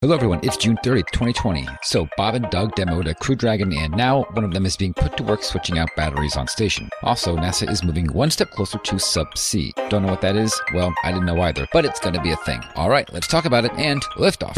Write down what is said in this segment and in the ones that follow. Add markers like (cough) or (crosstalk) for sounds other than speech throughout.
Hello everyone, it's June 30th, 2020. So Bob and Doug demoed a Crew Dragon and now one of them is being put to work switching out batteries on station. Also, NASA is moving one step closer to sub-C. Don't know what that is? Well, I didn't know either, but it's gonna be a thing. Alright, let's talk about it and liftoff.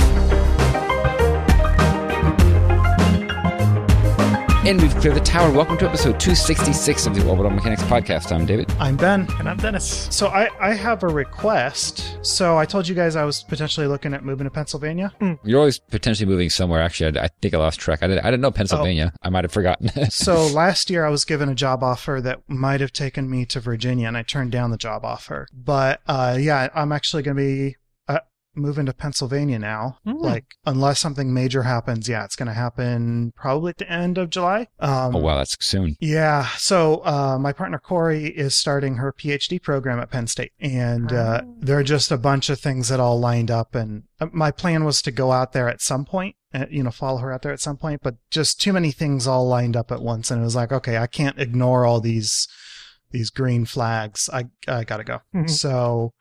And we've cleared the tower. Welcome to episode 266 of the Orbital Mechanics Podcast. I'm David. I'm Ben. And I'm Dennis. So I, I have a request. So I told you guys I was potentially looking at moving to Pennsylvania. You're always potentially moving somewhere. Actually, I, I think I lost track. I didn't, I didn't know Pennsylvania. I might have forgotten. (laughs) so last year I was given a job offer that might have taken me to Virginia, and I turned down the job offer. But uh, yeah, I'm actually going to be moving to Pennsylvania now. Hmm. Like unless something major happens, yeah, it's going to happen probably at the end of July. Um, oh, wow, that's soon. Yeah. So uh, my partner Corey is starting her PhD program at Penn State, and uh, Oh. there are just a bunch of things that all lined up. And uh, my plan was to go out there at some point, uh, you know, follow her out there at some point, but just too many things all lined up at once, and it was like, okay, I can't ignore all these these green flags. I I gotta go. Mhm. So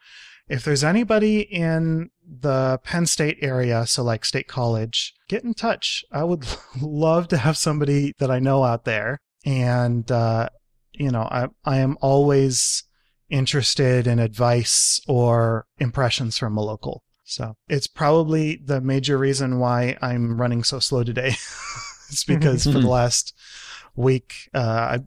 if there's anybody in the Penn State area, so like State College, get in touch. I would (laughs) love to have somebody that I know out there. And, uh, you know, I, I am always interested in advice or impressions from a local. So it's probably the major reason why I'm running so slow today. (laughs) it's because for the last week, uh, I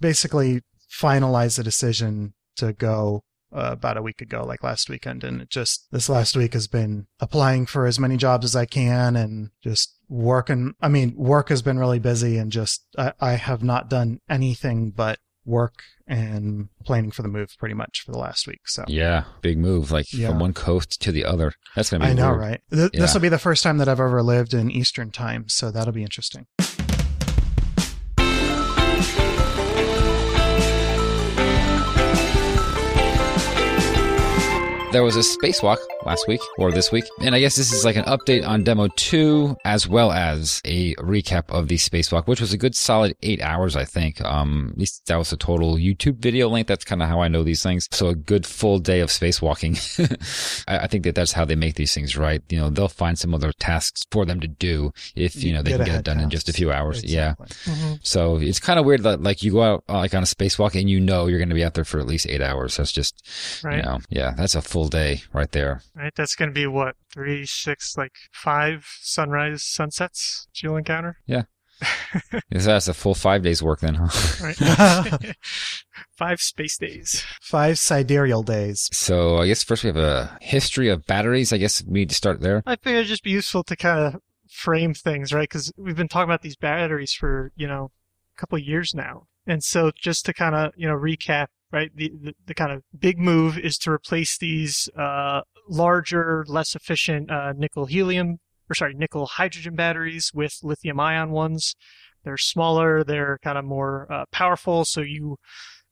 basically finalized the decision to go uh, about a week ago, like last weekend. And it just, this last week has been applying for as many jobs as I can and just working. I mean, work has been really busy and just, I, I have not done anything but work and planning for the move pretty much for the last week. So. Yeah, big move, like Yeah. from one coast to the other. That's gonna be I know, weird. right? Th- Yeah. This will be the first time that I've ever lived in Eastern time, so that'll be interesting. There was a spacewalk last week or this week, and I guess this is like an update on demo two as well as a recap of the spacewalk, which was a good solid eight hours, I think. Um, at least that was the total YouTube video length. That's kind of how I know these things. So a good full day of spacewalking. (laughs) I, I think that that's how they make these things, right? You know, they'll find some other tasks for them to do if you know they can get it done in just a few hours. Yeah. Exactly. Mhm. So it's kind of weird that like you go out uh, like on a spacewalk and you know you're going to be out there for at least eight hours. That's just, Right. you know, yeah, that's a full day right there. Right. That's going to be what? Three, six, like five sunrise sunsets you'll encounter. Yeah, (laughs) yes, That's a full five days work then, huh? Right. (laughs) (laughs) five space days. Five sidereal days. So I guess first we have a history of batteries. I guess we need to start there. I figured it'd just be useful to kind of frame things, right? Because we've been talking about these batteries for, you know, a couple of years now. And so just to kind of, you know, recap, right? The, the, the kind of big move is to replace these, uh, larger, less efficient, uh, nickel helium, or sorry, nickel hydrogen batteries with lithium ion ones. They're smaller, they're kind of more, uh, powerful. So you,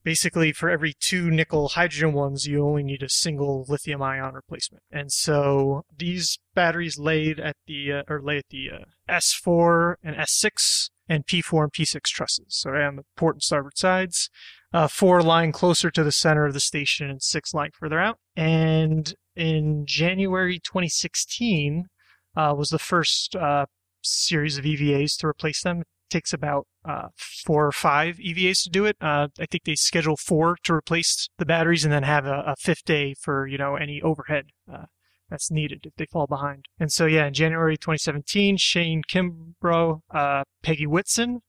basically for every two nickel hydrogen ones you only need a single lithium ion replacement and so these batteries laid at the uh, or lay at the uh, s4 and s6 and p4 and p6 trusses so right on the port and starboard sides uh, four lying closer to the center of the station and six lying further out and in january 2016 uh, was the first uh, series of evas to replace them It takes about uh, four or five EVAs to do it. Uh, I think they schedule four to replace the batteries and then have a, a fifth day for, you know, any overhead uh, that's needed if they fall behind. And so, yeah, in January 2017, Shane Kimbrough, uh, Peggy Whitson,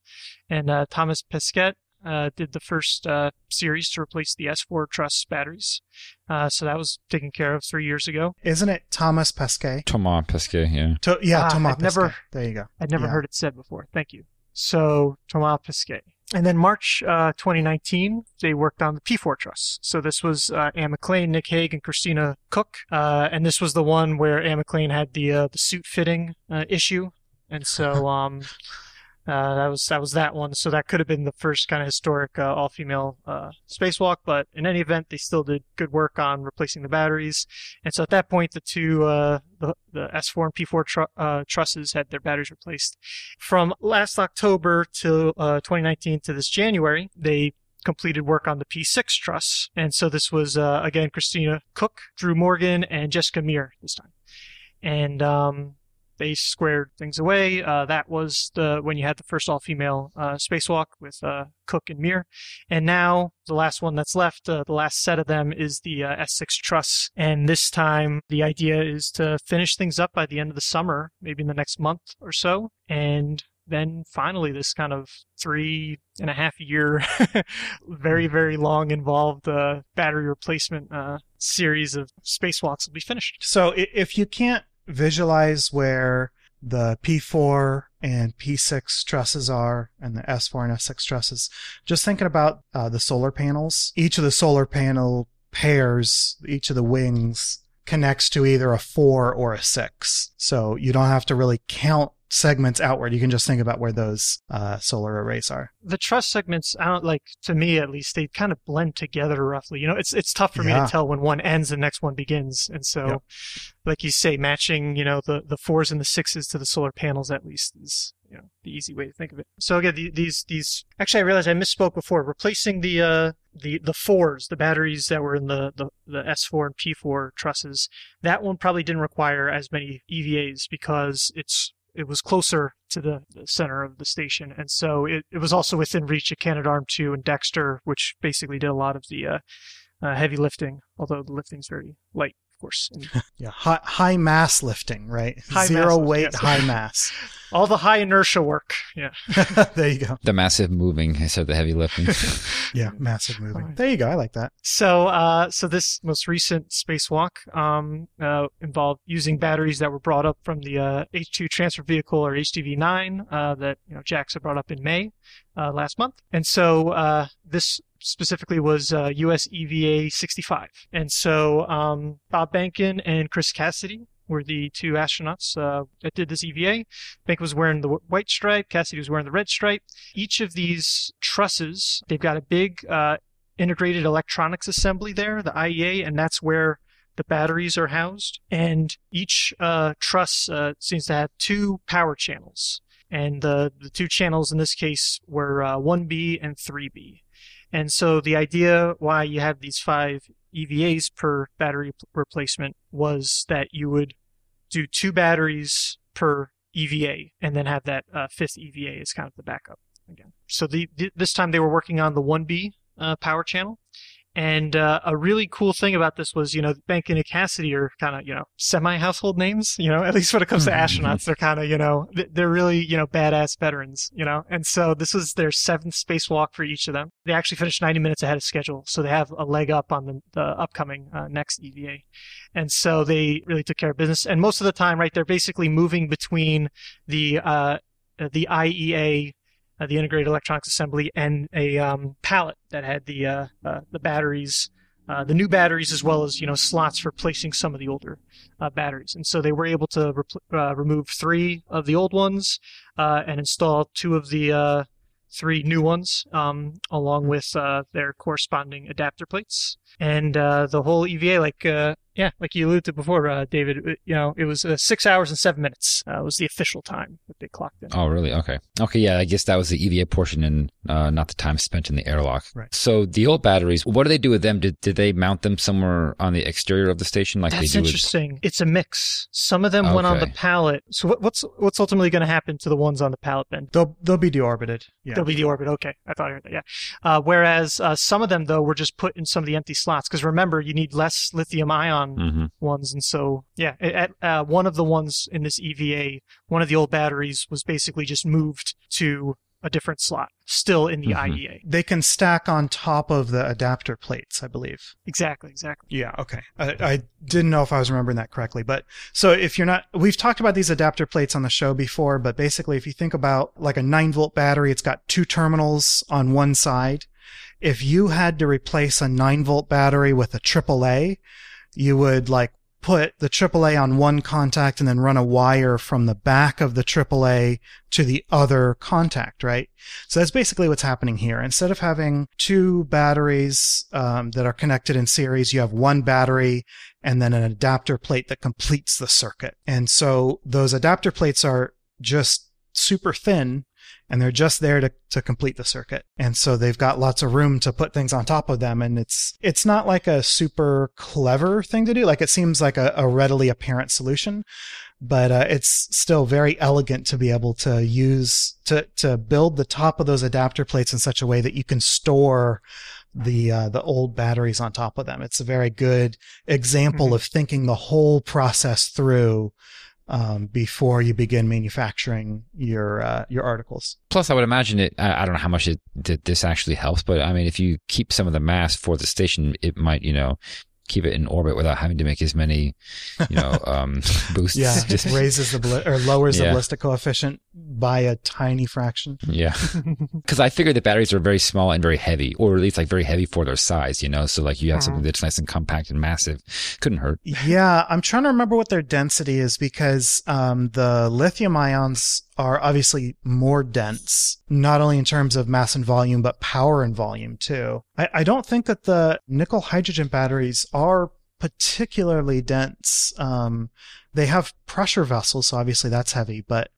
and uh, Thomas Pesquet uh, did the first uh, series to replace the S4 truss batteries. Uh, so that was taken care of three years ago. Isn't it Thomas Pesquet? Thomas Pesquet, yeah. To- yeah, Ah, Thomas I've never- Pesquet. There you go. I'd never Yeah. heard it said before. Thank you. So Thomas Pesquet. And then March uh, 2019, they worked on the P4 truss. So this was uh, Anne McClain, Nick Hague, and Christina Koch. Uh, and this was the one where Anne McClain had the uh, the suit fitting uh, issue. And so um, uh, that was that was that one. So that could have been the first kind of historic uh, all female uh, spacewalk. But in any event, they still did good work on replacing the batteries. And so at that point, the two uh, the, the S4 and P4 tru- uh, trusses had their batteries replaced. From last October to uh, 2019 to this January, they completed work on the P6 truss. And so this was, uh, again, Christina Koch, Drew Morgan, and Jessica Meir this time. And um, they squared things away. Uh, that was the when you had the first all-female uh, spacewalk with uh, Koch and Meir, and now the last one that's left, uh, the last set of them is the uh, S6 Truss, and this time the idea is to finish things up by the end of the summer, maybe in the next month or so, and then finally this kind of three and a half year, (laughs) very, very long involved uh, battery replacement uh, series of spacewalks will be finished. So if you can't visualize where the P4 and P6 trusses are and the S4 and S6 trusses, just thinking about uh, the solar panels, each of the solar panel pairs, each of the wings connects to either a four or a six. So you don't have to really count segments outward. You can just think about where those uh, solar arrays are. The truss segments, I don't like to me at least, they kind of blend together roughly. You know, it's it's tough for me to tell when one ends and the next one begins, and so, Yep. like you say, matching you know the the fours and the sixes to the solar panels at least is you know the easy way to think of it. So again, these these actually I realized I misspoke before. Replacing the uh the the fours, the batteries that were in the the, the S4 and P4 trusses, that one probably didn't require as many EVAs because it's it was closer to the, the center of the station, and so it, it was also within reach of Canadarm 2 and Dexter, which basically did a lot of the uh, uh, heavy lifting, although the lifting's very light, of course. And (laughs) Yeah, high, high mass lifting, right? High Zero mass, weight, yes. high mass. (laughs) all the high inertia work, yeah. (laughs) there you go. The massive moving instead of the heavy lifting. Yeah, massive moving. Fine. There you go. I like that. So, uh, so this most recent spacewalk um, uh, involved using batteries that were brought up from the uh, H2 transfer vehicle or HTV9 uh, that you know JAXA had brought up in May uh, last month, and so uh, this specifically was uh, US EVA 65, and so um, Bob Behnken and Chris Cassidy were the two astronauts uh, that did this EVA. Bank was wearing the white stripe, Cassidy was wearing the red stripe. Each of these trusses, they've got a big uh, integrated electronics assembly there, the IEA, and that's where the batteries are housed. And each uh, truss uh, seems to have two power channels. And the, the two channels in this case were uh, 1B and 3B. And so the idea why you have these five EVAs per battery replacement was that you would do two batteries per EVA and then have that uh, fifth EVA as kind of the backup again. So the, th- this time they were working on the 1B uh, power channel. And uh, a really cool thing about this was, you know, Behnken and Cassidy are kind of, you know, semi-household names. You know, (laughs) at least when it comes to Mhm. astronauts, they're kind of, you know, they're really, you know, badass veterans. You know, and so this was their seventh spacewalk for each of them. They actually finished 90 minutes ahead of schedule, so they have a leg up on the, the upcoming uh, next EVA. And so they really took care of business. And most of the time, right, they're basically moving between the uh, the IEA uh, the integrated electronics assembly, and a um, pallet that had the uh, uh, the batteries, uh, the new batteries, as well as you know slots for placing some of the older uh, batteries. And so they were able to uh, remove three of the old ones and install two of the three new ones, um, along with their corresponding adapter plates. And the whole EVA, like yeah, like you alluded to before, uh, David, it- you know, it was uh, six hours and seven minutes uh, was the official time that they clocked in. Oh, really? Okay. Okay, yeah, I guess that was the EVA portion and uh, not the time spent in the airlock. Right. So the old batteries, what do they do with them? Did, did they mount them somewhere on the exterior of the station like That's they do with interesting. It's a mix. Some of them went on the Okay. pallet. So what, what's what's ultimately going to happen to the ones on the pallet then? They'll they'll be deorbited. Yeah. They'll be the orbit. Okay, I thought I heard that. Yeah. Uh, whereas uh, some of them though were just put in some of the empty slots because remember you need less lithium ion hmm ones, and so yeah, at, uh, one of the ones in this EVA, one of the old batteries was basically just moved to a different slot, still in the Mhm. IEA. They can stack on top of the adapter plates, I believe. Exactly. Exactly. Yeah, okay. I, I didn't know if I was remembering that correctly. But so if you're not, we've talked about these adapter plates on the show before, but basically, if you think about like a 9 volt battery, it's got two terminals on one side. If you had to replace a 9 volt battery with a AAA, you would like put the AAA on one contact and then run a wire from the back of the AAA to the other contact, right? So that's basically what's happening here. Instead of having two batteries um, that are connected in series, you have one battery and then an adapter plate that completes the circuit. And so those adapter plates are just super thin and they're just there to, to complete the circuit. And so they've got lots of room to put things on top of them. And it's, it's not like a super clever thing to do. Like it seems like a, a readily apparent solution, but uh, it's still very elegant to be able to use to to build the top of those adapter plates in such a way that you can store the uh, the old batteries on top of them. It's a very good example Mhm. of thinking the whole process through um, before you begin manufacturing your uh, your articles. Plus, I would imagine it. I don't know how much it, this actually helps, but I mean, if you keep some of the mass for the station, it might, you know, keep it in orbit without having to make as many, you know, (laughs) um, (laughs) boosts. Yeah, Just- just (laughs) raises the bal- or lowers the ballistic coefficient by a tiny fraction. yeah. Because I figured the batteries are very small and very heavy, or at least like very heavy for their size, you know. So like you have something that's nice and compact and massive, couldn't hurt. Yeah, I'm trying to remember what their density is because um, the lithium ions are obviously more dense, not only in terms of mass and volume, but power and volume too. I, I don't think that the nickel hydrogen batteries are particularly dense. Um, they have pressure vessels, so obviously that's heavy, but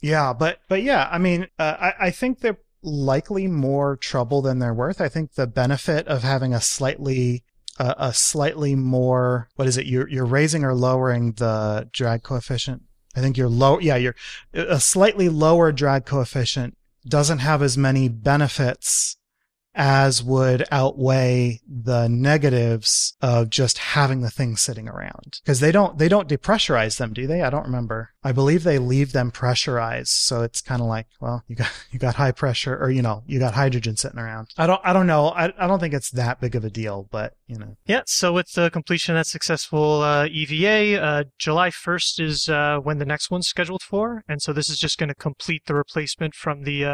yeah, but but yeah, I mean, uh, I, I think they're likely more trouble than they're worth. I think the benefit of having a slightly a, a slightly more what is it you're you're raising or lowering the drag coefficient i think you're low yeah you're a slightly lower drag coefficient doesn't have as many benefits as would outweigh the negatives of just having the thing sitting around. Because they don't they don't depressurize them do they? I don't remember. I believe they leave them pressurized so it's kind of like well you got (laughs) you got high pressure or you know you got hydrogen sitting around. I don't i don't know. I, I don't think it's that big of a deal but you know. Yeah, so with the completion of that successful uh, EVA, uh, July 1st is uh, when the next one's scheduled for. And so this is just going to complete the replacement from the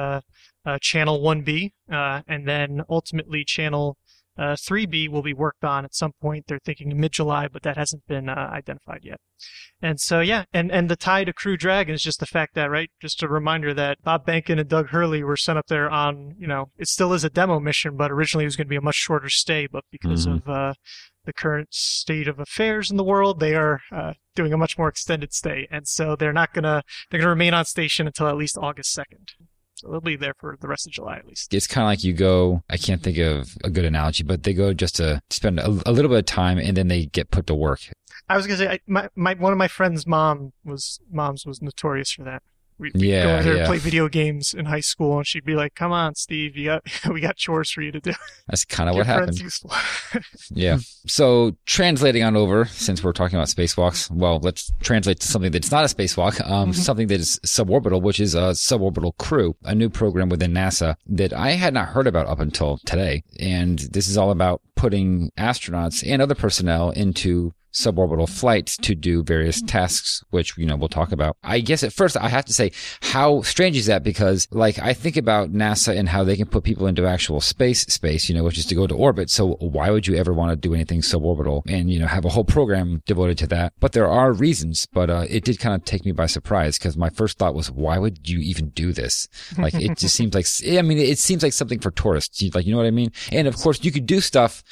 uh, Channel 1B. Uh, and then ultimately, Channel uh, 3B will be worked on at some point. They're thinking mid July, but that hasn't been uh, identified yet. And so, yeah, and, and the tie to Crew Dragon is just the fact that, right, just a reminder that Bob Behnken and Doug Hurley were sent up there on, you know, it still is a demo mission, but originally it was going to be a much shorter stay, but because Mhm. of uh, the current state of affairs in the world, they are uh, doing a much more extended stay. And so they're not going to, they're going to remain on station until at least August 2nd. They'll be there for the rest of July at least. It's kind of like you go. I can't think of a good analogy, but they go just to spend a, a little bit of time and then they get put to work. I was gonna say, I, my, my one of my friends' mom was mom's was notorious for that. We we'd Yeah, go over there yeah. and play video games in high school, and she'd be like, "Come on, Steve, you got (laughs) we got chores for you to do. That's kind of what happened. useful." (laughs) Yeah. So translating on over, since we're talking about spacewalks, well, let's translate to something that's not a spacewalk, um, Mhm. something that is suborbital, which is a suborbital crew, a new program within NASA that I had not heard about up until today. And this is all about putting astronauts and other personnel into suborbital flights to do various tasks, which, you know, we'll talk about. I guess at first I have to say, how strange is that? Because like I think about NASA and how they can put people into actual space space, you know, which is to go to orbit. So why would you ever want to do anything suborbital and, you know, have a whole program devoted to that? But there are reasons, but, uh, it did kind of take me by surprise because my first thought was, why would you even do this? Like it (laughs) just seems like, I mean, it seems like something for tourists. Like, you know what I mean? And of course you could do stuff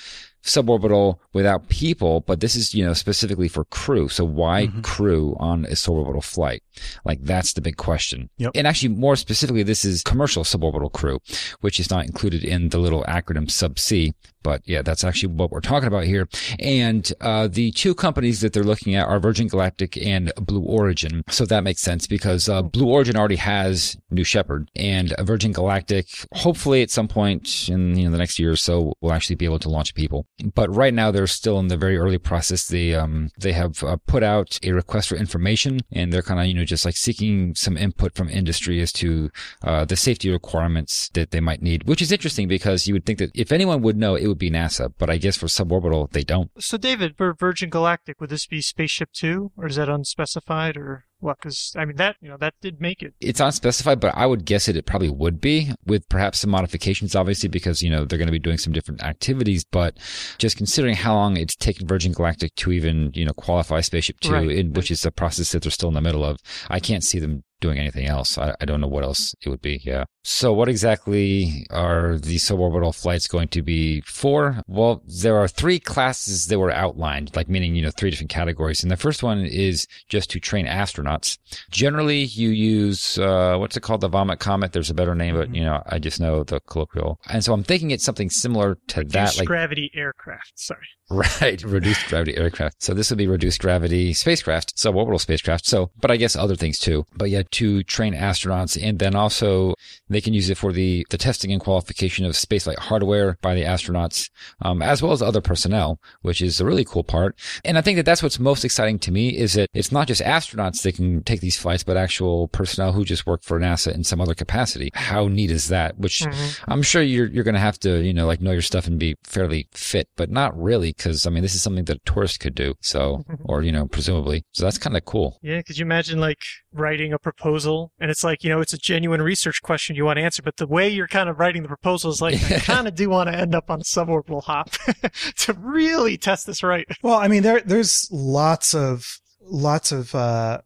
suborbital without people, but this is, you know, specifically for crew. So why Mhm. crew on a suborbital flight? Like that's the big question. Yep. And actually more specifically, this is commercial suborbital crew, which is not included in the little acronym sub C. But yeah, that's actually what we're talking about here. And, uh, the two companies that they're looking at are Virgin Galactic and Blue Origin. So that makes sense because, uh, Blue Origin already has New Shepard and Virgin Galactic, hopefully at some point in, you know, the next year or so, will actually be able to launch people. But right now they're still in the very early process. They, um, they have uh, put out a request for information and they're kind of, you know, just like seeking some input from industry as to, uh, the safety requirements that they might need, which is interesting because you would think that if anyone would know, it would be NASA. But I guess for suborbital, they don't. so, David, for Virgin Galactic, would this be Spaceship Two, or is that unspecified, or what? Because I mean, that you know, that did make it. It's unspecified, but I would guess it, it probably would be with perhaps some modifications, obviously, because, you know, they're going to be doing some different activities. But just considering how long it's taken Virgin Galactic to even, you know, qualify Spaceship Two, Right. in, which is a process that they're still in the middle of, I can't see them doing anything else. I, I don't know what else it would be. Yeah. So what exactly are the suborbital flights going to be for? Well, there are three classes that were outlined, like meaning, you know, three different categories. And the first one is just to train astronauts. Generally, you use, uh, what's it called? The vomit comet. There's a better name, but, Mhm. you know, I just know the colloquial. And so I'm thinking it's something similar to that. Reduced Like, gravity aircraft. Sorry. Right, (laughs) reduced gravity aircraft. So this would be reduced gravity spacecraft, suborbital spacecraft. So, but I guess other things too. But yeah, to train astronauts, and then also they can use it for the the testing and qualification of spaceflight hardware by the astronauts, um, as well as other personnel, which is a really cool part. And I think that that's what's most exciting to me is that it's not just astronauts that can take these flights, but actual personnel who just work for NASA in some other capacity. How neat is that? Which Mm-hmm. I'm sure you're you're going to have to, you know, like know your stuff and be fairly fit, but not really because I mean, this is something that a tourist could do. So, (laughs) or you know, presumably. So that's kind of cool. Yeah, could you imagine like writing a proposal and it's like, you know, it's a genuine research question you want to answer, but the way you're kind of writing the proposal is like, I (laughs) kind of do want to end up on a suborbital hop (laughs) to really test this right. Well, I mean, there there's lots of lots of uh,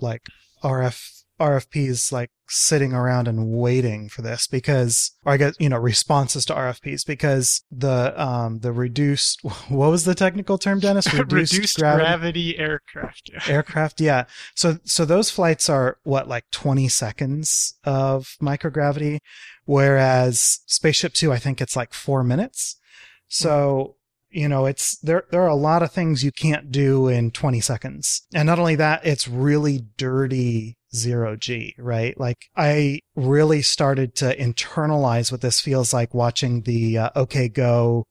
like RF RFPs like sitting around and waiting for this because, or I guess you know, responses to RFPs because the um the reduced (laughs) what was the technical term, Dennis? (laughs) Reduced, gravity. aircraft. Yeah. aircraft yeah so so those flights are what like 20 seconds of microgravity whereas spaceship 2 i think it's like 4 minutes so you know it's there there are a lot of things you can't do in 20 seconds and not only that it's really dirty zero G, right? Like I really started to internalize what this feels like watching the uh, OK Go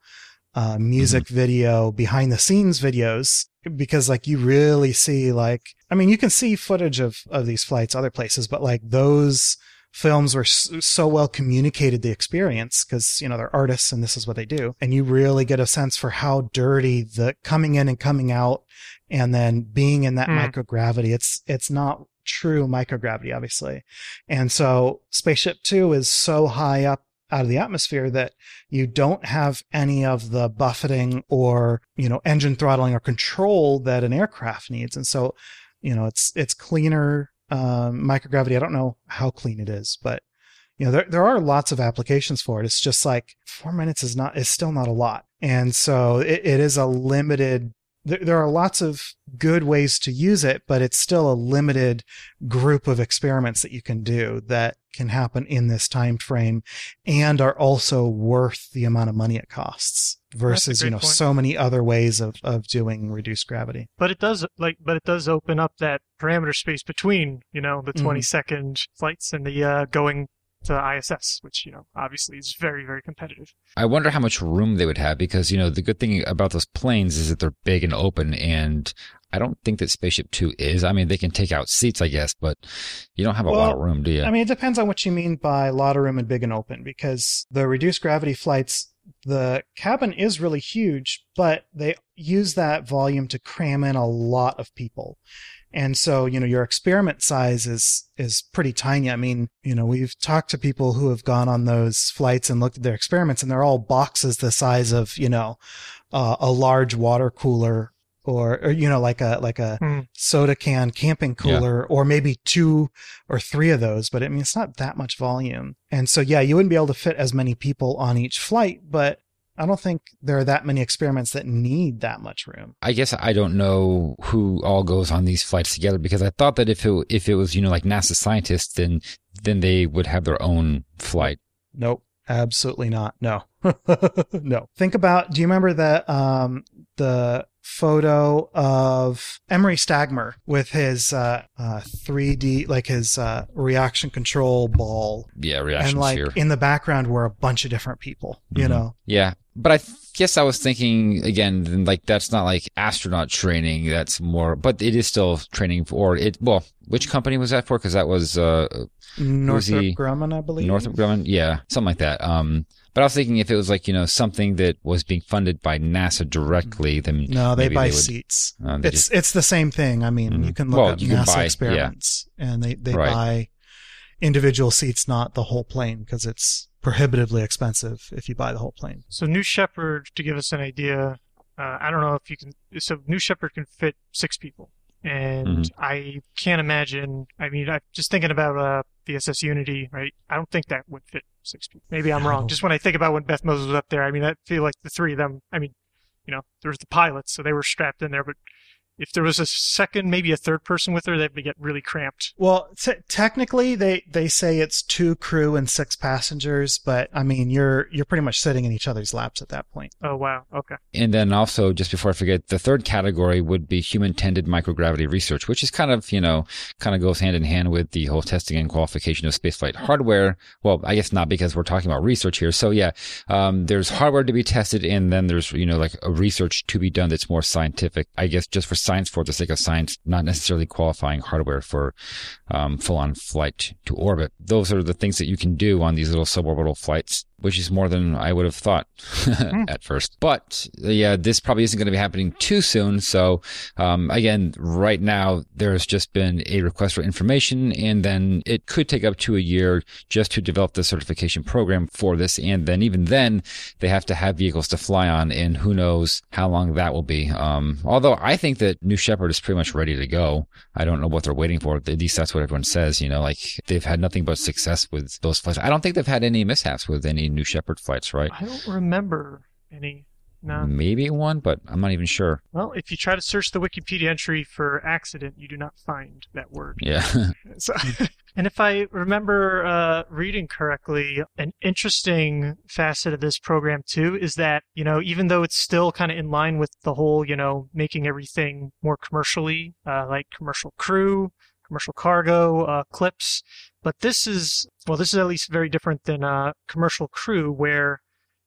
uh, music video behind the scenes videos because like you really see like I mean you can see footage of of these flights other places but like those films were so well communicated the experience because you know they're artists and this is what they do and you really get a sense for how dirty the coming in and coming out and then being in that Mm. microgravity it's it's not true microgravity obviously. And so spaceship 2 is so high up out of the atmosphere that you don't have any of the buffeting or you know engine throttling or control that an aircraft needs. And so you know it's it's cleaner um, microgravity. I don't know how clean it is but you know there, there are lots of applications for it. It's just like four minutes is not is still not a lot. And so it, it is a limited there, there are lots of good ways to use it but it's still a limited group of experiments that you can do that can happen in this time frame and are also worth the amount of money it costs versus you know point. so many other ways of, of doing reduced gravity But it does like, but it does open up that parameter space between, you know, the Mhm. 20 second flights and the uh, going to ISS, which, you know, obviously is very, very competitive. I wonder how much room they would have because, you know, the good thing about those planes is that they're big and open and I don't think that Spaceship 2 is. I mean, they can take out seats, I guess, but you don't have a lot of room, do you? I mean, it depends on what you mean by a lot of room and big and open, because the reduced gravity flights, the cabin is really huge, but they use that volume to cram in a lot of people. And so, you know, your experiment size is, is pretty tiny. I mean, you know, we've talked to people who have gone on those flights and looked at their experiments and they're all boxes the size of, you know, uh, a large water cooler or, or, you know, like a, like a Hmm. soda can camping Yeah. cooler or maybe two or three of those, but I mean, it's not that much volume. And so, yeah, you wouldn't be able to fit as many people on each flight, but I don't think there are that many experiments that need that much room. I guess I don't know who all goes on these flights together because I thought that if it if it was you know like NASA scientists then then they would have their own flight. Nope. Absolutely not. No. (laughs) no. Think about do you remember that um the photo of Emery Stagmer with his uh, uh 3D like his uh reaction control ball Yeah, reaction and like sphere. in the background were a bunch of different people, you Mhm. know. Yeah, but I th- guess I was thinking again, like that's not like astronaut training. That's more, but it is still training for it. Well, which company was that for? Because that was uh, Northrop he? Grumman, I believe. Northrop Grumman. Yeah, something like that. Um, but I was thinking if it was like you know something that was being funded by NASA directly, then No, they buy would- seats. uh, they It's it's the same thing. I mean, Mhm. you can look Well, up NASA buy- yeah. experiments, and they they Right. buy individual seats, not the whole plane, because it's prohibitively expensive if you buy the whole plane. So New Shepard, to give us an idea, uh, I don't know if you can. So New Shepard can fit six people, and Mhm. I can't imagine. I mean, I just thinking about uh, the SS Unity, right? I don't think that would fit six people. Maybe I'm wrong. Just when I think about when Beth Moses was up there, I mean, I feel like the three of them. I mean, you know, there was the pilots, so they were strapped in there, but if there was a second, maybe a third person with her, they'd get really cramped. Well, t- technically, they, they say it's two crew and six passengers, but I mean, you're you're pretty much sitting in each other's laps at that point. Oh wow, okay. And then also, just before I forget, the third category would be human-tended microgravity research, which is kind of, you know, kind of goes hand in hand with the whole testing and qualification of spaceflight hardware. Well, I guess not because we're talking about research here. So yeah, um, there's hardware to be tested, and then there's, you know, like a research to be done that's more scientific. I guess just for science for the sake of science, not necessarily qualifying hardware for um, full-on flight to orbit. Those are the things that you can do on these little suborbital flights which is more than I would have thought (laughs) at first. But yeah, this probably isn't going to be happening too soon. So um, again, right now there's just been a request for information, and then it could take up to a year just to develop the certification program for this. And then even then, they have to have vehicles to fly on, and who knows how long that will be. Um, although I think that New Shepard is pretty much ready to go. I don't know what they're waiting for. At least that's what everyone says. You know, like they've had nothing but success with those flights. I don't think they've had any mishaps with any New Shepard flights, right? I don't remember any. No. Maybe one, but I'm not even sure. Well, if you try to search the Wikipedia entry for accident, you do not find that word. Yeah. (laughs) so, (laughs) and if I remember uh, reading correctly, an interesting facet of this program too is that you know even though it's still kind of in line with the whole you know making everything more commercially, uh, like commercial crew, commercial cargo, uh, clips, but this is well, this is at least very different than uh, commercial crew, where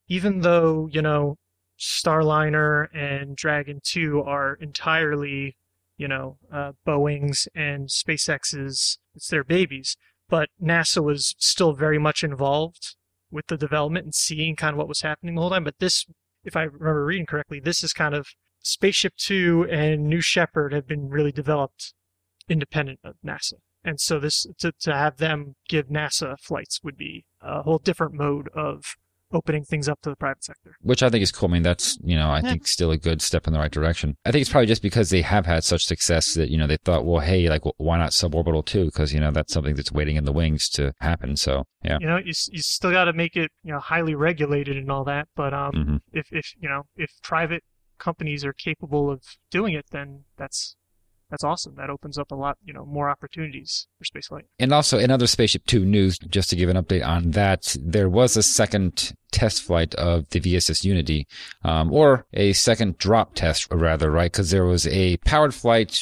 even though you know Starliner and Dragon 2 are entirely, you know, uh, Boeing's and SpaceX's, it's their babies. But NASA was still very much involved with the development and seeing kind of what was happening the whole time. But this, if I remember reading correctly, this is kind of Spaceship Two and New Shepard have been really developed independent of NASA. And so this to, to have them give NASA flights would be a whole different mode of opening things up to the private sector. Which I think is cool. I mean, that's, you know, I Yeah. think still a good step in the right direction. I think it's probably just because they have had such success that, you know, they thought, well, hey, like, why not suborbital too? Because, you know, that's something that's waiting in the wings to happen. So, yeah. You know, you, you still got to make it, you know, highly regulated and all that. But um, hmm if, if, you know, if private companies are capable of doing it, then that's, that's awesome. That opens up a lot, you know, more opportunities for spaceflight. And also in other Spaceship Two news, just to give an update on that, there was a second test flight of the VSS Unity, um, or a second drop test, rather, right? Because there was a powered flight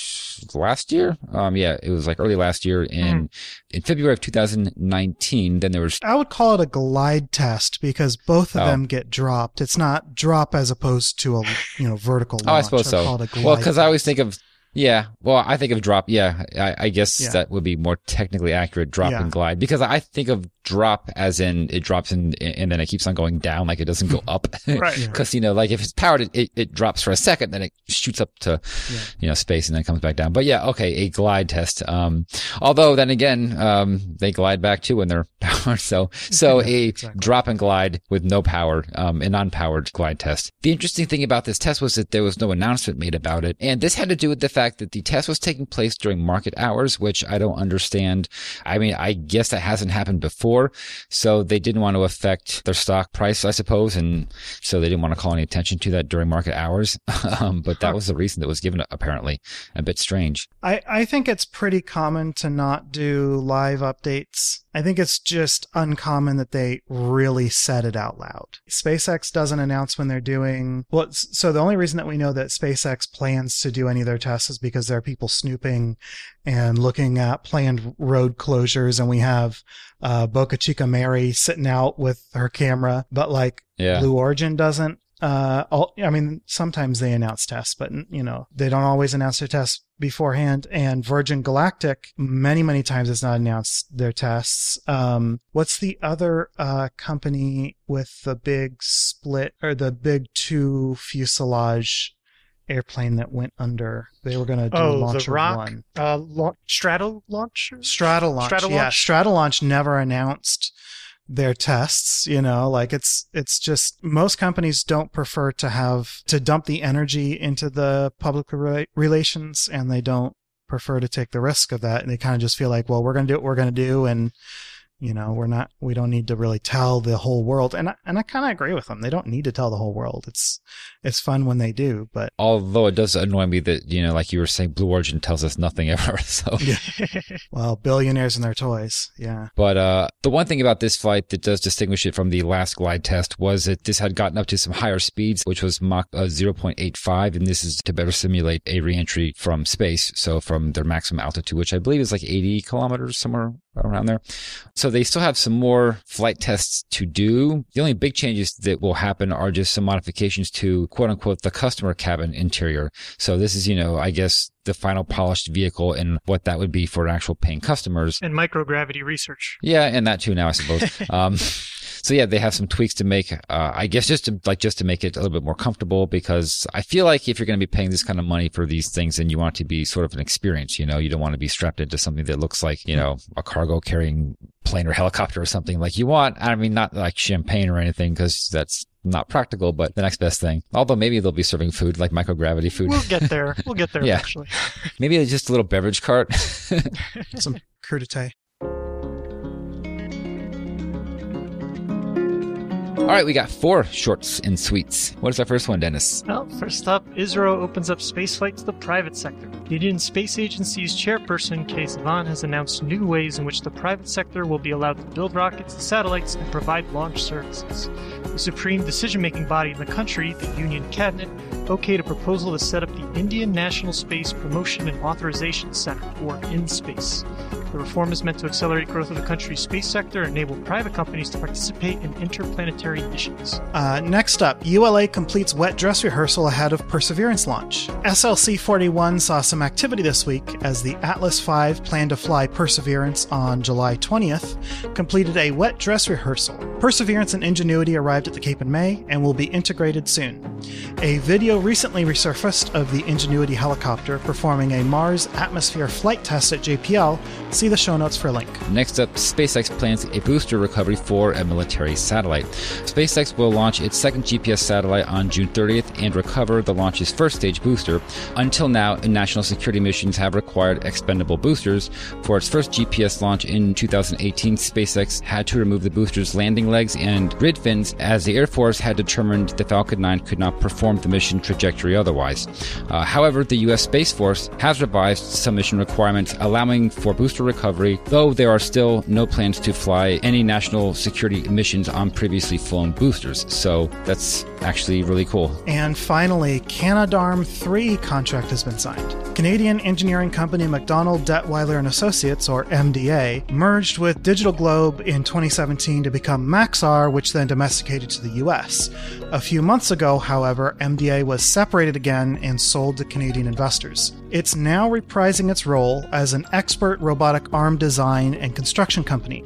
last year. Um, yeah, it was like early last year in in February of 2019. Then there was I would call it a glide test because both of Oh. them get dropped. It's not drop as opposed to a you know vertical. (laughs) Oh, I suppose I'd so. call it a Well, because I always think of yeah. Well, I think of drop. Yeah, I, I guess Yeah. that would be more technically accurate. Drop Yeah. and glide because I think of drop as in it drops in and then it keeps on going down, like it doesn't go up. (laughs) Right. Because you know, like if it's powered, it, it, it drops for a second, then it shoots up to Yeah. you know space and then comes back down. But yeah, okay, a glide test. Um, although then again, um, they glide back too when they're (laughs) powered. So so Yeah, a exactly. drop and glide with no power, um, a non-powered glide test. The interesting thing about this test was that there was no announcement made about it, and this had to do with the fact that the test was taking place during market hours, which I don't understand. I mean, I guess that hasn't happened before, so they didn't want to affect their stock price, I suppose, and so they didn't want to call any attention to that during market hours. (laughs) um, but that was the reason that was given, apparently. A bit strange. I, I think it's pretty common to not do live updates. I think it's just uncommon that they really said it out loud. SpaceX doesn't announce when they're doing well. So the only reason that we know that SpaceX plans to do any of their tests is because there are people snooping and looking at planned road closures, and we have uh, Boca Chica Mary sitting out with her camera, but like Yeah. Blue Origin doesn't. Uh, all, I mean, sometimes they announce tests, but you know, they don't always announce their tests beforehand. And Virgin Galactic, many, many times has not announced their tests. Um, what's the other, uh, company with the big split or the big two fuselage airplane that went under? They were going to do a Oh, launch the Rock, one. uh, la- Strato launcher. Stratolaunch. Straddle yeah, launch? Stratolaunch never announced their tests, you know, like it's it's just most companies don't prefer to have to dump the energy into the public re- relations and they don't prefer to take the risk of that. And they kind of just feel like, well, we're going to do what we're going to do and You know, we're not, we don't need to really tell the whole world. And I, and I kind of agree with them. They don't need to tell the whole world. It's, it's fun when they do, but Although it does annoy me that, you know, like you were saying, Blue Origin tells us nothing (laughs) ever. So, well, billionaires and their toys. Yeah. but, uh, the one thing about this flight that does distinguish it from the last glide test was that this had gotten up to some higher speeds, which was Mach uh, 0.85. And this is to better simulate a reentry from space. So from their maximum altitude, which I believe is like 80 kilometers somewhere around there. So they still have some more flight tests to do. The only big changes that will happen are just some modifications to quote unquote the customer cabin interior. So this is, you know, I guess the final polished vehicle and what that would be for actual paying customers. and microgravity research. Yeah, and that too now, I suppose. (laughs) um, so yeah, they have some tweaks to make, uh, I guess just to like, just to make it a little bit more comfortable because I feel like if you're going to be paying this kind of money for these things, then you want it to be sort of an experience, you know, you don't want to be strapped into something that looks like, you know, a cargo carrying plane or helicopter or something like you want. I mean, not like champagne or anything because that's not practical, but the next best thing. Although maybe they'll be serving food like microgravity food. We'll get there. We'll get there (laughs) Yeah. eventually. maybe just a little beverage cart. (laughs) Some crudité. All right, we got four shorts and sweets. What is our first one, Dennis? Well, first up, ISRO opens up spaceflight to the private sector. The Indian Space Agency's chairperson, K. Sivan, has announced new ways in which the private sector will be allowed to build rockets and satellites and provide launch services. The supreme decision making body in the country, the Union Cabinet, okayed a proposal to set up the Indian National Space Promotion and Authorization Center, or InSpace. The reform is meant to accelerate growth of the country's space sector and enable private companies to participate in interplanetary missions. Uh, next up, ULA completes wet dress rehearsal ahead of Perseverance launch. SLC 41 saw some activity this week as the Atlas V planned to fly Perseverance on July 20th, completed a wet dress rehearsal. Perseverance and Ingenuity arrived at the Cape in May and will be integrated soon. A video recently resurfaced of the Ingenuity helicopter performing a Mars atmosphere flight test at JPL. See the show notes for a link. Next up, SpaceX plans a booster recovery for a military satellite. SpaceX will launch its second GPS satellite on June 30th and recover the launch's first stage booster. Until now, national security missions have required expendable boosters. For its first GPS launch in 2018, SpaceX had to remove the booster's landing legs and grid fins as the Air Force had determined the Falcon 9 could not perform the mission trajectory otherwise. Uh, however, the U.S. Space Force has revised some mission requirements allowing for booster recovery, though there are still no plans to fly any national security missions on previously flown boosters. So that's actually really cool. And finally, Canadarm 3 contract has been signed. Canadian engineering company MacDonald Dettwiler and Associates, or MDA, merged with Digital Globe in 2017 to become Maxar, which then domesticated to the US. A few months ago, however, MDA was separated again and sold to Canadian investors. It's now reprising its role as an expert robotic arm design and construction company.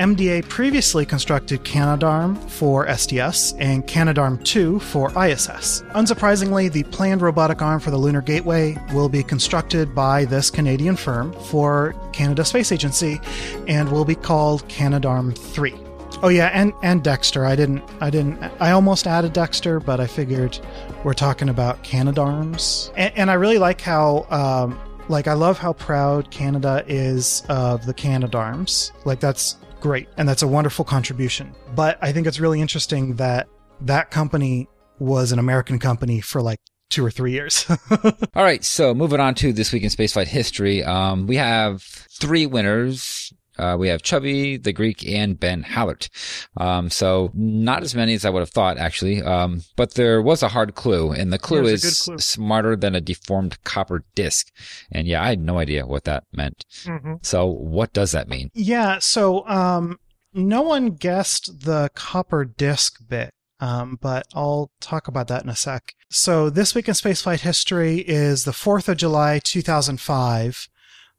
MDA previously constructed Canadarm for STS and Canadarm 2 for ISS. Unsurprisingly, the planned robotic arm for the Lunar Gateway will be constructed by this Canadian firm for Canada Space Agency and will be called Canadarm 3. Oh yeah, and and Dexter. I didn't I didn't I almost added Dexter, but I figured we're talking about Canadarms. And, and I really like how um like I love how proud Canada is of the Canadarms. Like that's great and that's a wonderful contribution. But I think it's really interesting that that company was an American company for like two or three years. (laughs) All right, so moving on to this week in spaceflight history, um, we have three winners. Uh, we have Chubby, the Greek, and Ben Hallert. Um, so not as many as I would have thought, actually. Um, but there was a hard clue, and the clue There's is clue. smarter than a deformed copper disc. And yeah, I had no idea what that meant. hmm So what does that mean? Yeah, so um, no one guessed the copper disc bit, um, but I'll talk about that in a sec. So this week in spaceflight history is the 4th of July, 2005.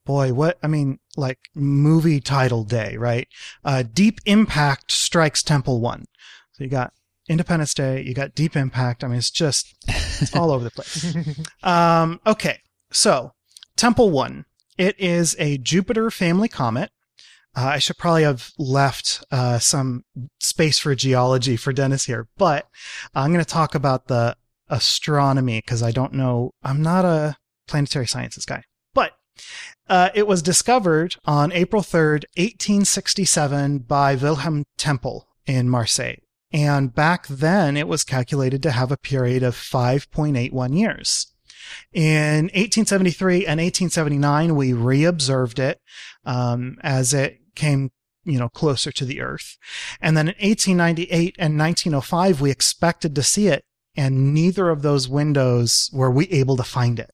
Boy, what, I mean, like movie title day, right? Uh, Deep Impact strikes Tempel 1. So you got Independence Day, you got Deep Impact. I mean, it's just it's all over the place. (laughs) Um, okay, so Tempel One. It is a Jupiter family comet. Uh, I should probably have left uh, some space for geology for Dennis here, but I'm going to talk about the astronomy because I don't know. I'm not a planetary sciences guy. Uh, it was discovered on April 3rd, 1867 by Wilhelm Tempel in Marseille. And back then it was calculated to have a period of 5.81 years. In 1873 and 1879, we reobserved it um, as it came, you know, closer to the Earth. And then in 1898 and 1905, we expected to see it, and neither of those windows were we able to find it.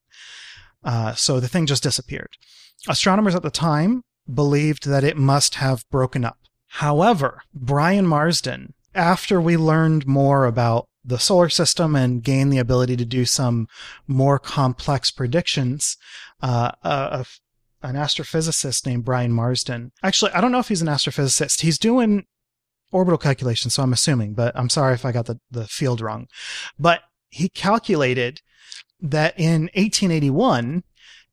Uh, so the thing just disappeared. Astronomers at the time believed that it must have broken up. However, Brian Marsden, after we learned more about the solar system and gained the ability to do some more complex predictions, uh, uh, an astrophysicist named Brian Marsden. Actually, I don't know if he's an astrophysicist. He's doing orbital calculations, so I'm assuming, but I'm sorry if I got the, the field wrong. But he calculated that in 1881,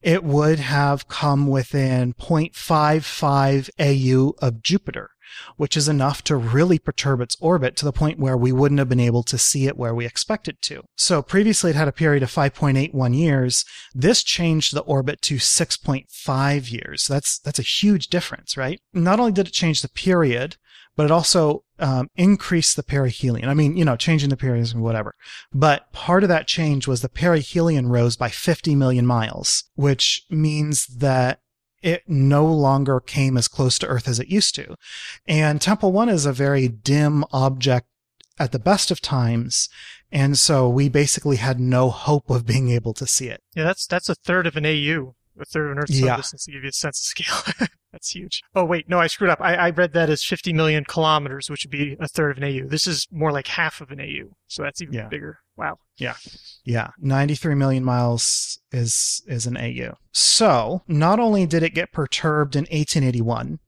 it would have come within 0.55 AU of Jupiter, which is enough to really perturb its orbit to the point where we wouldn't have been able to see it where we expect it to. So previously it had a period of 5.81 years. This changed the orbit to 6.5 years. That's, that's a huge difference, right? Not only did it change the period, but it also um, increased the perihelion. I mean, you know, changing the perihelion, whatever. But part of that change was the perihelion rose by 50 million miles, which means that it no longer came as close to Earth as it used to. And Tempel 1 is a very dim object at the best of times. And so we basically had no hope of being able to see it. Yeah, that's that's a third of an AU, a third of an Earth Yeah. distance to give you a sense of scale. (laughs) that's huge. Oh wait, no, I screwed up. I, I read that as 50 million kilometers, which would be a third of an AU. This is more like half of an AU, so that's even Yeah. bigger. Wow. Yeah. Yeah, 93 million miles is is an AU. So, not only did it get perturbed in 1881,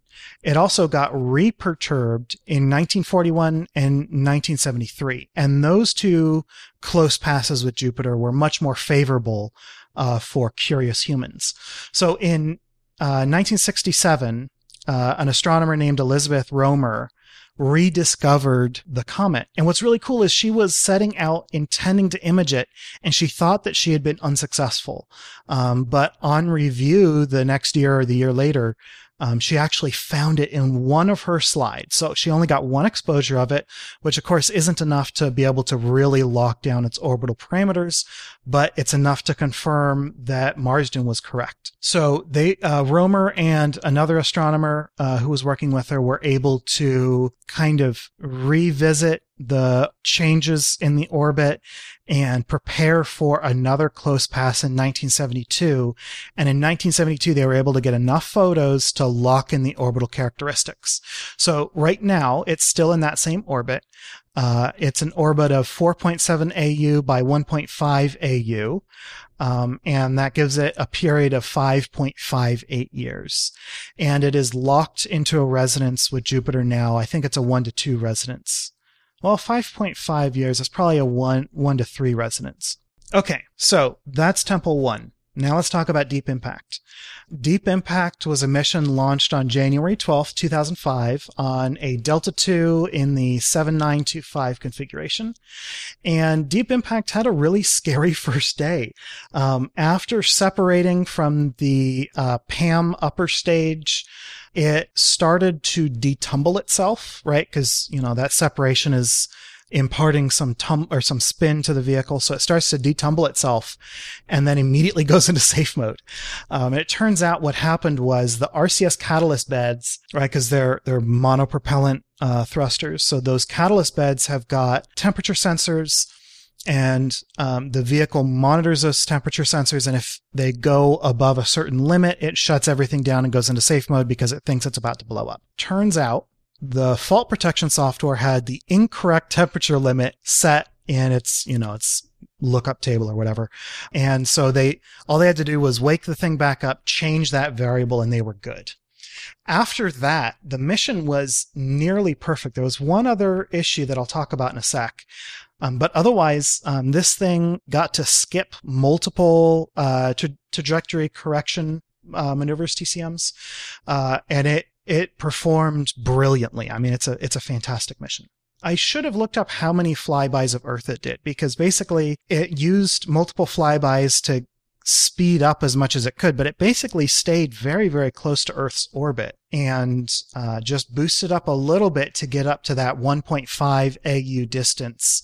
it also got reperturbed in 1941 and 1973. And those two close passes with Jupiter were much more favorable uh, for curious humans. So, in uh, 1967, uh, an astronomer named Elizabeth Roemer rediscovered the comet. And what's really cool is she was setting out intending to image it, and she thought that she had been unsuccessful. Um, but on review the next year or the year later, um, she actually found it in one of her slides. So she only got one exposure of it, which of course isn't enough to be able to really lock down its orbital parameters, but it's enough to confirm that Marsden was correct. So they, uh, Roemer and another astronomer uh, who was working with her were able to kind of revisit the changes in the orbit and prepare for another close pass in 1972. And in 1972, they were able to get enough photos to lock in the orbital characteristics. So right now, it's still in that same orbit. Uh, it's an orbit of 4.7 AU by 1.5 AU. Um, and that gives it a period of 5.58 years. And it is locked into a resonance with Jupiter now. I think it's a one to two resonance. Well, 5.5 years is probably a one, one to three resonance. Okay. So that's Tempel one. Now let's talk about Deep Impact. Deep Impact was a mission launched on January 12th, 2005 on a Delta II in the 7925 configuration. And Deep Impact had a really scary (laughs) first day. Um, after separating from the uh, PAM upper stage, it started to detumble itself, right? Because, you know, that separation is imparting some tum or some spin to the vehicle. So it starts to detumble itself and then immediately (laughs) goes into safe mode. Um, and it turns out what happened was the RCS catalyst beds, right? Cause they're, they're monopropellant, uh, thrusters. So those catalyst beds have got temperature sensors and um, the vehicle monitors those temperature sensors. And if they go above a certain limit, it shuts everything down and goes into safe mode because it thinks it's about to blow up. Turns out the fault protection software had the incorrect temperature limit set in its, you know, its lookup table or whatever. And so they, all they had to do was wake the thing back up, change that variable, and they were good. After that, the mission was nearly perfect. There was one other issue that I'll talk about in a sec. Um, but otherwise, um, this thing got to skip multiple uh, tra- trajectory correction uh, maneuvers, TCMs, uh, and it it performed brilliantly. I mean, it's a it's a fantastic mission. I should have looked up how many flybys of Earth it did because basically it used multiple flybys to speed up as much as it could, but it basically stayed very, very close to Earth's orbit and uh, just boosted up a little bit to get up to that 1.5 AU distance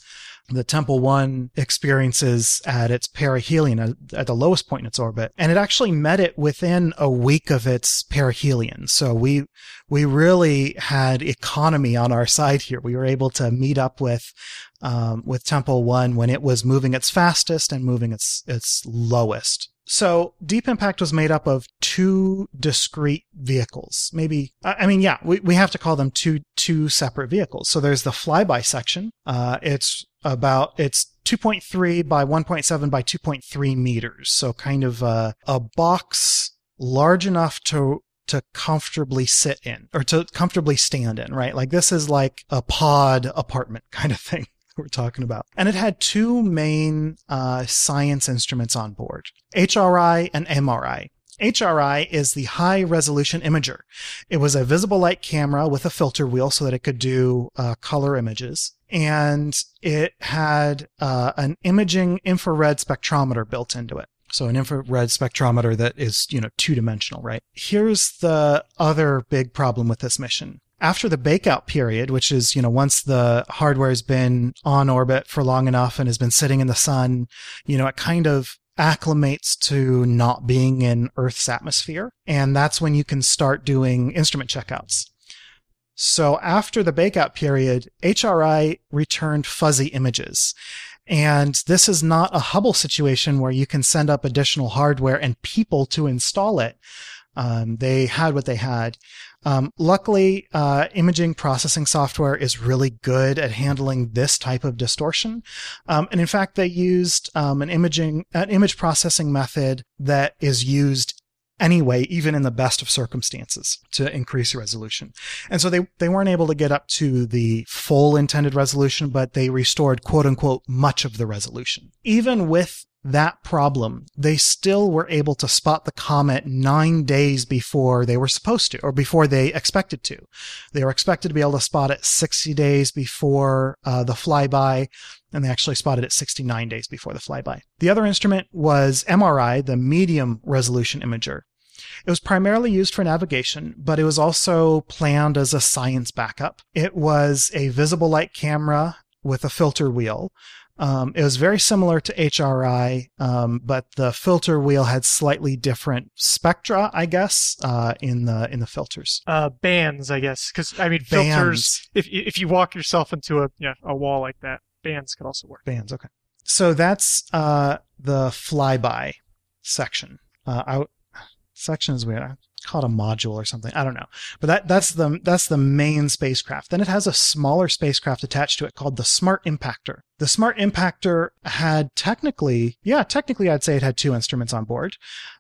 the Tempel 1 experiences at its perihelion, at, the lowest point in its orbit. And it actually met it within a week of its perihelion. So we, we really had economy on our side here. We were able to meet up with, um, with Tempel 1 when it was moving its fastest and moving its, its lowest. So Deep Impact was made up of two discrete vehicles. Maybe, I mean, yeah, we, we have to call them two, two separate vehicles. So there's the flyby section. Uh, it's about, it's 2.3 by 1.7 by 2.3 meters. So kind of a, a box large enough to to comfortably sit in or to comfortably stand in, right? Like this is like a pod apartment (laughs) kind of thing we're talking about. And it had two main uh, science instruments on board HRI and MRI. HRI is the high resolution imager. It was a visible light camera with a filter wheel so that it could do uh, color images. And it had uh, an imaging infrared spectrometer built into it. So an infrared spectrometer that is, you know, two dimensional, right? Here's the other big problem with this mission after the bakeout period, which is, you know, once the hardware has been on orbit for long enough and has been sitting in the sun, you know, it kind of acclimates to not being in Earth's atmosphere. And that's when you can start doing instrument checkouts. So after the bakeout period, HRI returned fuzzy images. And this is not a Hubble situation where you can send up additional hardware and people to install it. Um, they had what they had. Um, luckily, uh, imaging processing software is really good at handling this type of distortion. Um, and in fact, they used um, an imaging, an image processing method that is used anyway, even in the best of circumstances to increase resolution. And so they, they weren't able to get up to the full intended resolution, but they restored quote unquote much of the resolution. Even with that problem, they still were able to spot the comet nine days before they were supposed to, or before they expected to. They were expected to be able to spot it 60 days before uh, the flyby, and they actually spotted it 69 days before the flyby. The other instrument was MRI, the medium resolution imager. It was primarily used for navigation, but it was also planned as a science backup. It was a visible light camera with a filter wheel um, it was very similar to HRI, um, but the filter wheel had slightly different spectra, I guess, uh, in the in the filters. Uh, bands, I guess, because I mean filters. Bands. If if you walk yourself into a yeah a wall like that, bands could also work. Bands, okay. So that's uh, the flyby section. Uh, I, section is weird called a module or something. I don't know. But that, that's the, that's the main spacecraft. Then it has a smaller spacecraft attached to it called the Smart Impactor. The Smart Impactor had technically, yeah, technically I'd say it had two instruments on board.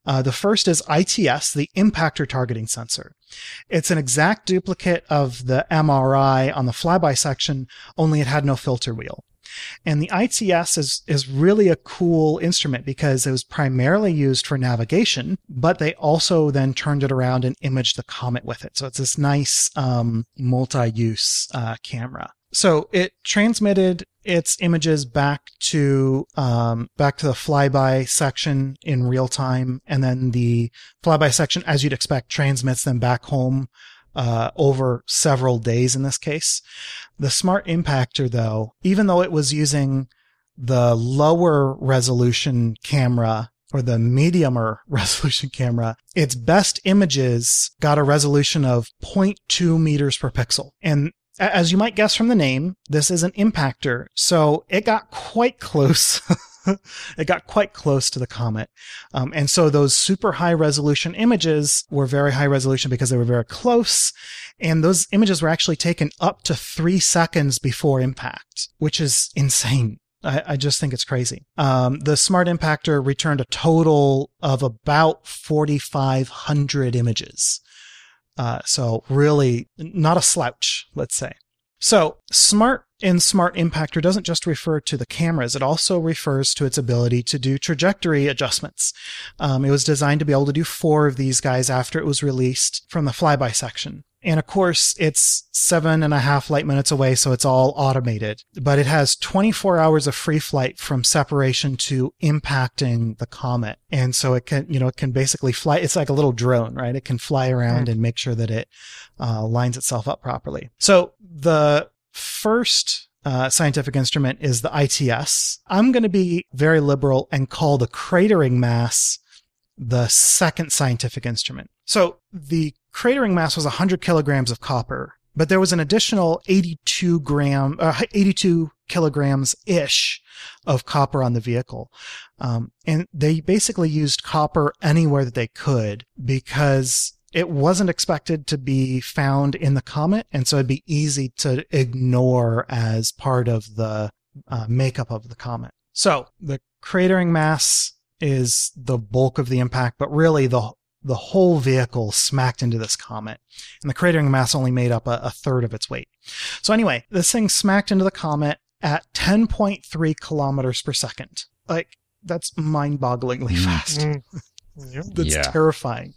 Uh, the first is ITS, the Impactor Targeting Sensor. It's an exact duplicate of the MRI on the flyby section, only it had no filter wheel. And the ITS is, is really a cool instrument because it was primarily used for navigation, but they also then turned it around and imaged the comet with it. So it's this nice um, multi-use uh, camera. So it transmitted its images back to um, back to the flyby section in real time, and then the flyby section, as you'd expect, transmits them back home uh, over several days in this case. The smart impactor, though, even though it was using the lower resolution camera or the mediumer (laughs) resolution camera, its best images got a resolution of 0.2 meters per pixel. And as you might guess from the name, this is an impactor. So it got quite (laughs) close (laughs) it got quite close to the comet. Um, and so those super high resolution images were very high resolution because they were very close. And those images were actually taken up to three seconds before impact, which is insane. I, I just think it's crazy. Um, the smart impactor returned a total of about 4,500 images. Uh, so really not a slouch, let's say. So smart in Smart Impactor doesn't just refer to the cameras, it also refers to its ability to do trajectory adjustments. Um, it was designed to be able to do four of these guys after it was released from the flyby section. And of course, it's seven and a half light minutes away, so it's all automated. But it has 24 hours of free flight from separation to impacting the comet. And so it can, you know, it can basically fly. It's like a little drone, right? It can fly around Mm. and make sure that it uh, lines itself up properly. So the first uh, scientific instrument is the ITS. I'm going to be very liberal and call the cratering mass the second scientific instrument. So the cratering mass was 100 kilograms of copper, but there was an additional 82 gram, uh, 82 kilograms ish of copper on the vehicle. Um, and they basically used copper anywhere that they could because it wasn't expected to be found in the comet. And so it'd be easy to ignore as part of the uh, makeup of the comet. So the cratering mass is the bulk of the impact, but really the the whole vehicle smacked into this comet, and the cratering mass only made up a, a third of its weight. So anyway, this thing smacked into the comet at 10.3 kilometers per second. Like that's mind-bogglingly Mm. fast. Mm. Yep. (laughs) That's Yeah. terrifying.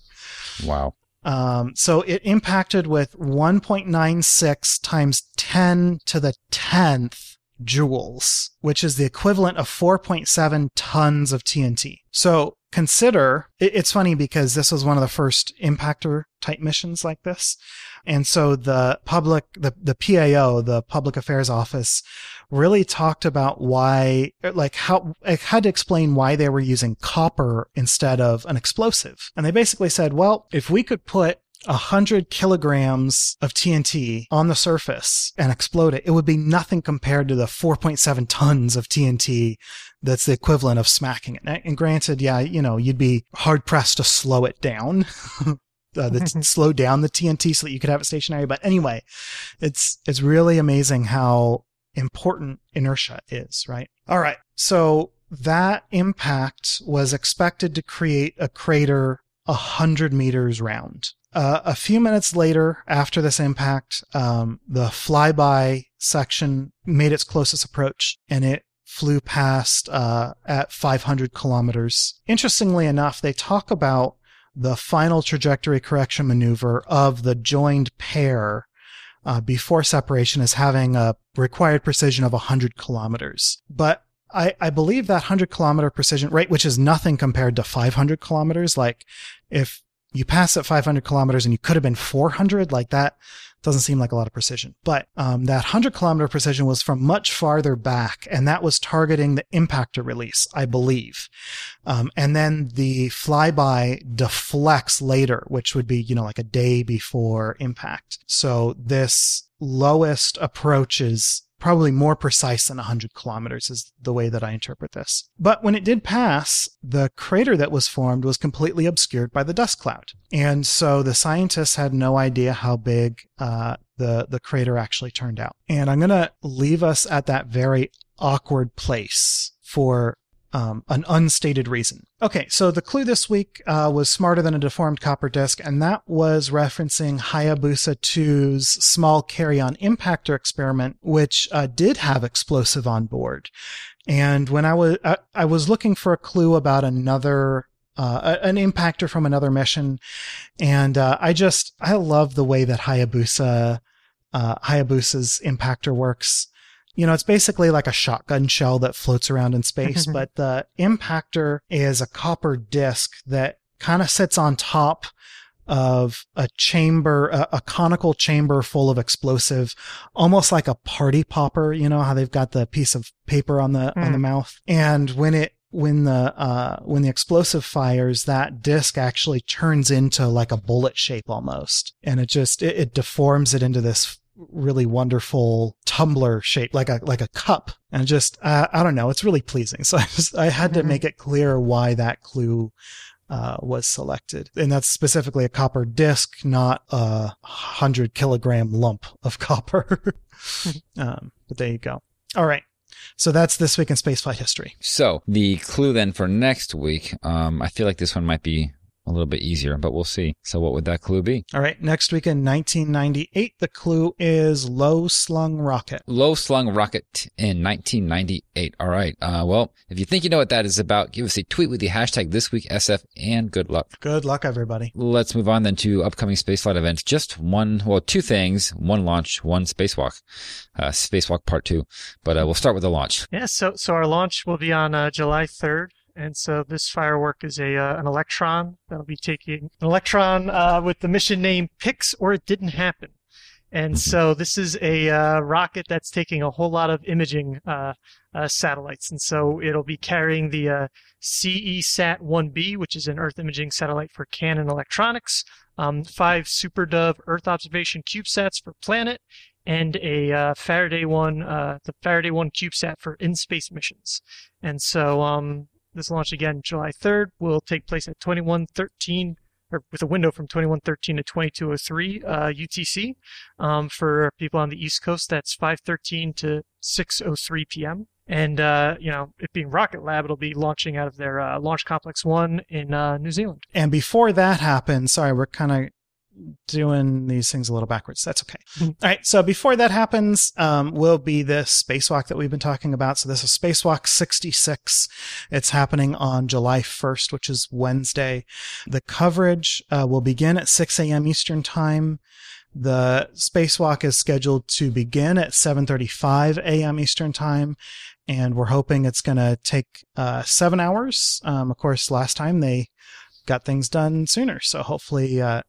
Wow. Um, so it impacted with 1.96 times 10 to the 10th joules, which is the equivalent of 4.7 tons of TNT. So consider it's funny because this was one of the first impactor type missions like this. And so the public, the, the PAO, the public affairs office really talked about why, like how, it had to explain why they were using copper instead of an explosive. And they basically said, well, if we could put a hundred kilograms of TNT on the surface and explode it, it would be nothing compared to the 4.7 tons of TNT that's the equivalent of smacking it. And granted, yeah, you know, you'd be hard pressed to slow it down. (laughs) Uh, the, (laughs) slow down the TNT so that you could have it stationary. But anyway, it's it's really amazing how important inertia is, right? All right. So that impact was expected to create a crater a hundred meters round. Uh, a few minutes later, after this impact, um, the flyby section made its closest approach, and it flew past uh, at 500 kilometers. Interestingly enough, they talk about the final trajectory correction maneuver of the joined pair uh, before separation as having a required precision of 100 kilometers. But I, I believe that 100 kilometer precision rate, which is nothing compared to 500 kilometers, like if you pass at 500 kilometers and you could have been 400, like that doesn't seem like a lot of precision. But um, that 100 kilometer precision was from much farther back, and that was targeting the impactor release, I believe. Um, and then the flyby deflects later, which would be, you know, like a day before impact. So this lowest approach is probably more precise than 100 kilometers is the way that I interpret this. But when it did pass, the crater that was formed was completely obscured by the dust cloud. And so the scientists had no idea how big uh, the, the crater actually turned out. And I'm going to leave us at that very awkward place for um, an unstated reason. Okay, so the clue this week uh, was smarter than a deformed copper disk, and that was referencing Hayabusa 2's small carry-on impactor experiment, which uh, did have explosive on board. And when I was I, I was looking for a clue about another uh, an impactor from another mission, and uh, I just I love the way that Hayabusa uh, Hayabusa's impactor works you know, it's basically like a shotgun shell that floats around in (laughs) space, but the impactor is a copper disc that kind of sits on top of a chamber, a, a, conical chamber full of explosive, almost like a party popper. You know how they've got the piece of paper on the, mm. on the mouth. And when it, when the, uh, when the explosive fires, that disc actually turns into like a bullet shape almost. And it just, it, it deforms it into this really wonderful tumbler shape, like a like a cup, and just uh, I don't know, it's really pleasing. (laughs) So I just I had to Mm-hmm. make it clear why that clue uh, was selected, and that's specifically a copper disc, not a hundred kilogram lump of (laughs) copper. (laughs) um, but there you go. All right. So that's this week in spaceflight history. So the clue then for next week, um, I feel like this one might be a little bit easier, but we'll see. So what would that clue be? All right, next week in 1998, the clue is low slung rocket. Low slung rocket in 1998. All right. Uh, well, if you think you know what that is about, give us a tweet with the hashtag this week SF and good luck. Good luck, everybody. Let's move on then to upcoming spaceflight events. Just one, well, two things, one launch, one spacewalk, uh, spacewalk part two. But uh, we'll start with the launch. Yeah, so so our launch will be on uh, July 3rd. And so this firework is a uh, an electron that'll be taking an electron uh, with the mission name Pics or it didn't happen. And so this is a uh, rocket that's taking a whole lot of imaging uh, uh, satellites. And so it'll be carrying the uh, CESat 1B, which is an Earth imaging satellite for Canon Electronics, um, five SuperDove Earth observation CubeSats for Planet, and a uh, Faraday 1, uh, the Faraday 1 CubeSat for in-space missions. And so um, this launch again, July 3rd, will take place at 2113 or with a window from 2113 to 2203 uh, UTC. Um, for people on the East Coast, that's 513 to 603 p.m. And uh, you know, it being Rocket Lab, it'll be launching out of their uh, Launch Complex One in uh, New Zealand. And before that happens, sorry, we're kind of doing these things a little backwards. That's okay. All right. So before that happens, um, will be this spacewalk that we've been talking about. So this is spacewalk 66. It's happening on July 1st, which is Wednesday. The coverage uh, will begin at 6 a.m. Eastern time. The spacewalk is scheduled to begin at 7:35 a.m. Eastern time, and we're hoping it's going to take uh, seven hours. Um, of course, last time they got things done sooner, so hopefully uh,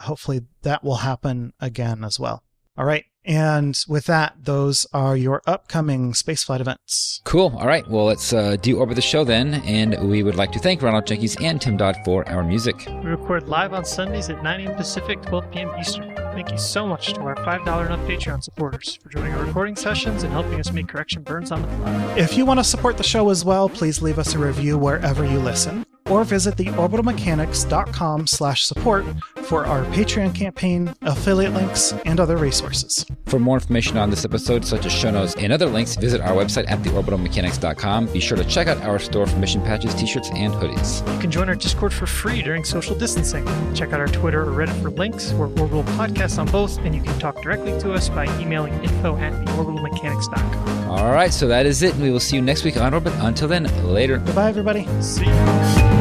hopefully that will happen again as well. All right. And with that, those are your upcoming spaceflight events. Cool. All right. Well, let's uh, deorbit the show then. And we would like to thank Ronald Jenkins and Tim Dodd for our music. We record live on Sundays at 9 a.m. Pacific, 12 p.m. Eastern. Thank you so much to our $5 and up Patreon supporters for joining our recording sessions and helping us make correction burns on the fly. If you want to support the show as well, please leave us a review wherever you listen or visit the orbitalmechanics.com slash support for our Patreon campaign, affiliate links, and other resources. For more information on this episode, such as show notes and other links, visit our website at theorbitalmechanics.com. Be sure to check out our store for mission patches, t-shirts, and hoodies. You can join our Discord for free during social distancing. Check out our Twitter or Reddit for links. We're Orbital Podcasts on both, and you can talk directly to us by emailing info at theorbitalmechanics.com. All right, so that is it. And we will see you next week on Orbit. Until then, later. Goodbye, everybody. See you.